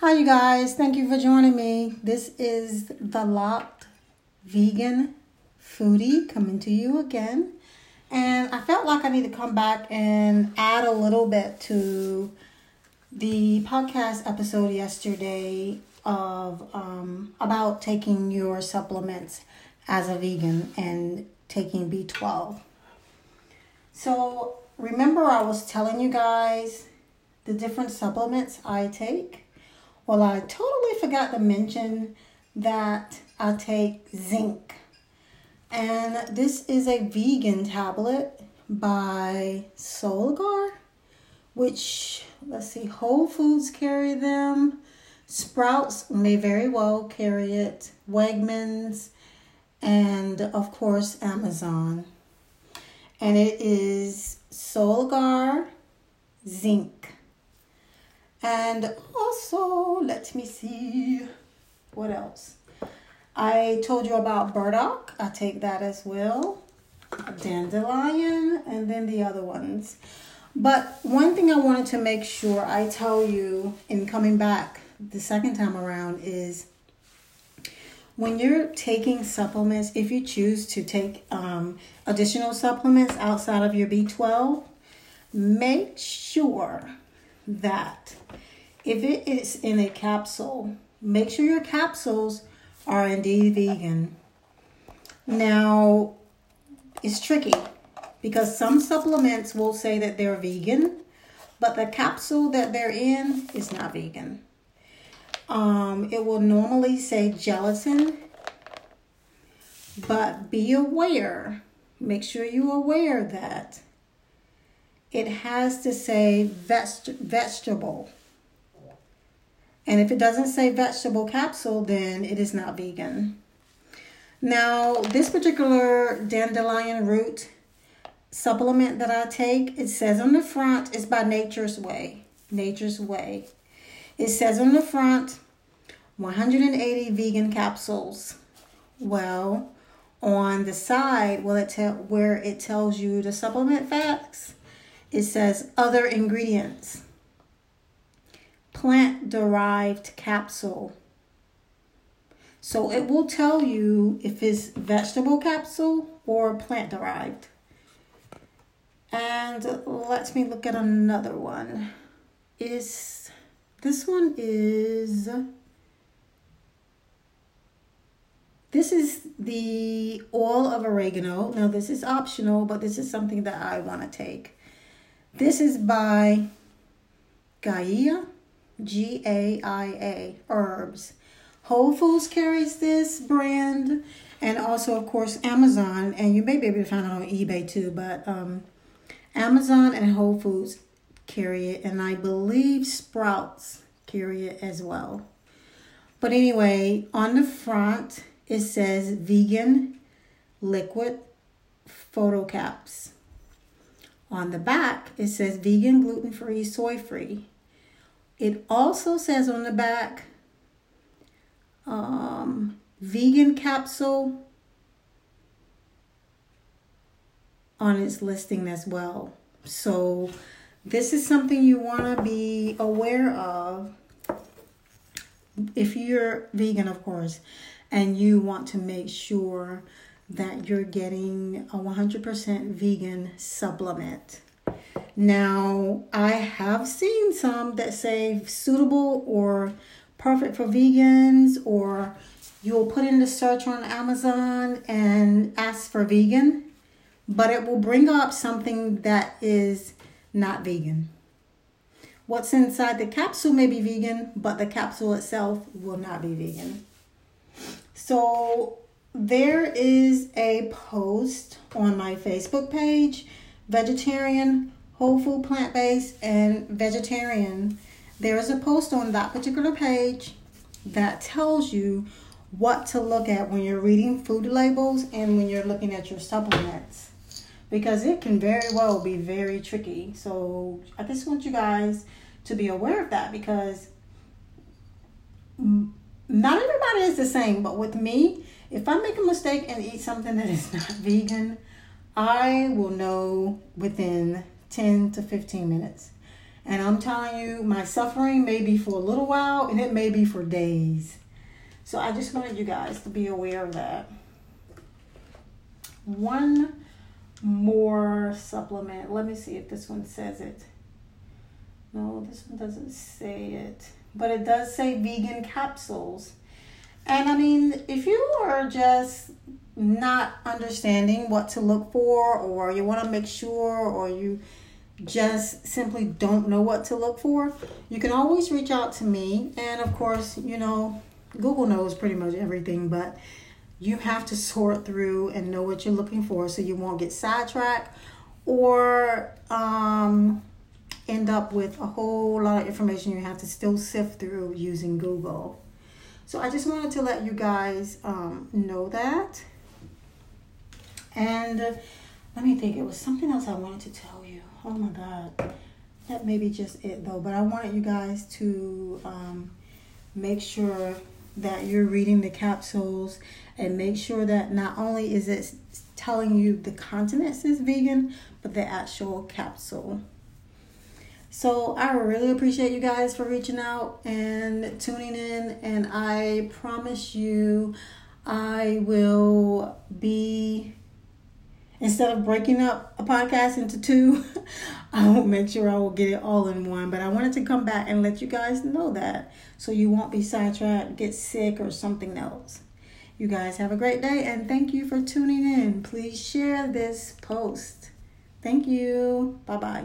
Hi, you guys. Thank you for joining me. This is the Locked Vegan Foodie coming to you again. And I felt like I need to come back and add a little bit to the podcast episode yesterday of um, about taking your supplements as a vegan and taking B12. So, remember, I was telling you guys the different supplements I take? Well, I totally forgot to mention that I take zinc. And this is a vegan tablet by Solgar, which, let's see, Whole Foods carry them. Sprouts may very well carry it. Wegmans, and of course, Amazon. And it is Solgar Zinc. And also, let me see what else. I told you about burdock. I take that as well. Dandelion, and then the other ones. But one thing I wanted to make sure I tell you in coming back the second time around is when you're taking supplements, if you choose to take um, additional supplements outside of your B12, make sure that if it is in a capsule, make sure your capsules are indeed vegan. Now, it's tricky because some supplements will say that they're vegan, but the capsule that they're in is not vegan. Um, it will normally say gelatin, but be aware, make sure you're aware that it has to say veg- vegetable. And if it doesn't say vegetable capsule, then it is not vegan. Now, this particular dandelion root supplement that I take, it says on the front, it's by Nature's Way. Nature's Way. It says on the front, 180 vegan capsules. Well, on the side, well, it tell where it tells you the supplement facts, it says other ingredients. Plant derived capsule. So it will tell you if it's vegetable capsule or plant derived. And let me look at another one. Is this one is this is the oil of oregano. Now this is optional, but this is something that I want to take. This is by Gaia, G A I A Herbs. Whole Foods carries this brand, and also, of course, Amazon. And you may be able to find it on eBay too, but um, Amazon and Whole Foods carry it, and I believe Sprouts carry it as well. But anyway, on the front, it says vegan liquid Phyto-Caps. On the back, it says vegan, gluten free, soy free. It also says on the back um, vegan capsule on its listing as well. So, this is something you want to be aware of if you're vegan, of course, and you want to make sure that you're getting a 100% vegan supplement. Now, I have seen some that say suitable or perfect for vegans, or you'll put in the search on Amazon and ask for vegan, but it will bring up something that is not vegan. What's inside the capsule may be vegan, but the capsule itself will not be vegan. So, there is a post on my Facebook page, vegetarian, whole food, plant based, and vegetarian. There is a post on that particular page that tells you what to look at when you're reading food labels and when you're looking at your supplements because it can very well be very tricky. So I just want you guys to be aware of that because not everybody is the same, but with me, if I make a mistake and eat something that is not vegan, I will know within 10 to 15 minutes. And I'm telling you, my suffering may be for a little while and it may be for days. So I just wanted you guys to be aware of that. One more supplement. Let me see if this one says it. No, this one doesn't say it. But it does say vegan capsules. And I mean, if you are just not understanding what to look for, or you want to make sure, or you just simply don't know what to look for, you can always reach out to me. And of course, you know, Google knows pretty much everything, but you have to sort through and know what you're looking for so you won't get sidetracked or um, end up with a whole lot of information you have to still sift through using Google. So I just wanted to let you guys um, know that. And uh, let me think, it was something else I wanted to tell you. Oh my God. That may be just it though, but I wanted you guys to um, make sure that you're reading the capsules and make sure that not only is it telling you the content is vegan, but the actual capsule. So I really appreciate you guys for reaching out and tuning in, and I promise you, I will be instead of breaking up a podcast into two, I will make sure I will get it all in one. But I wanted to come back and let you guys know that so you won't be sidetracked, get sick, or something else. You guys have a great day and thank you for tuning in. Please share this post. Thank you. Bye bye.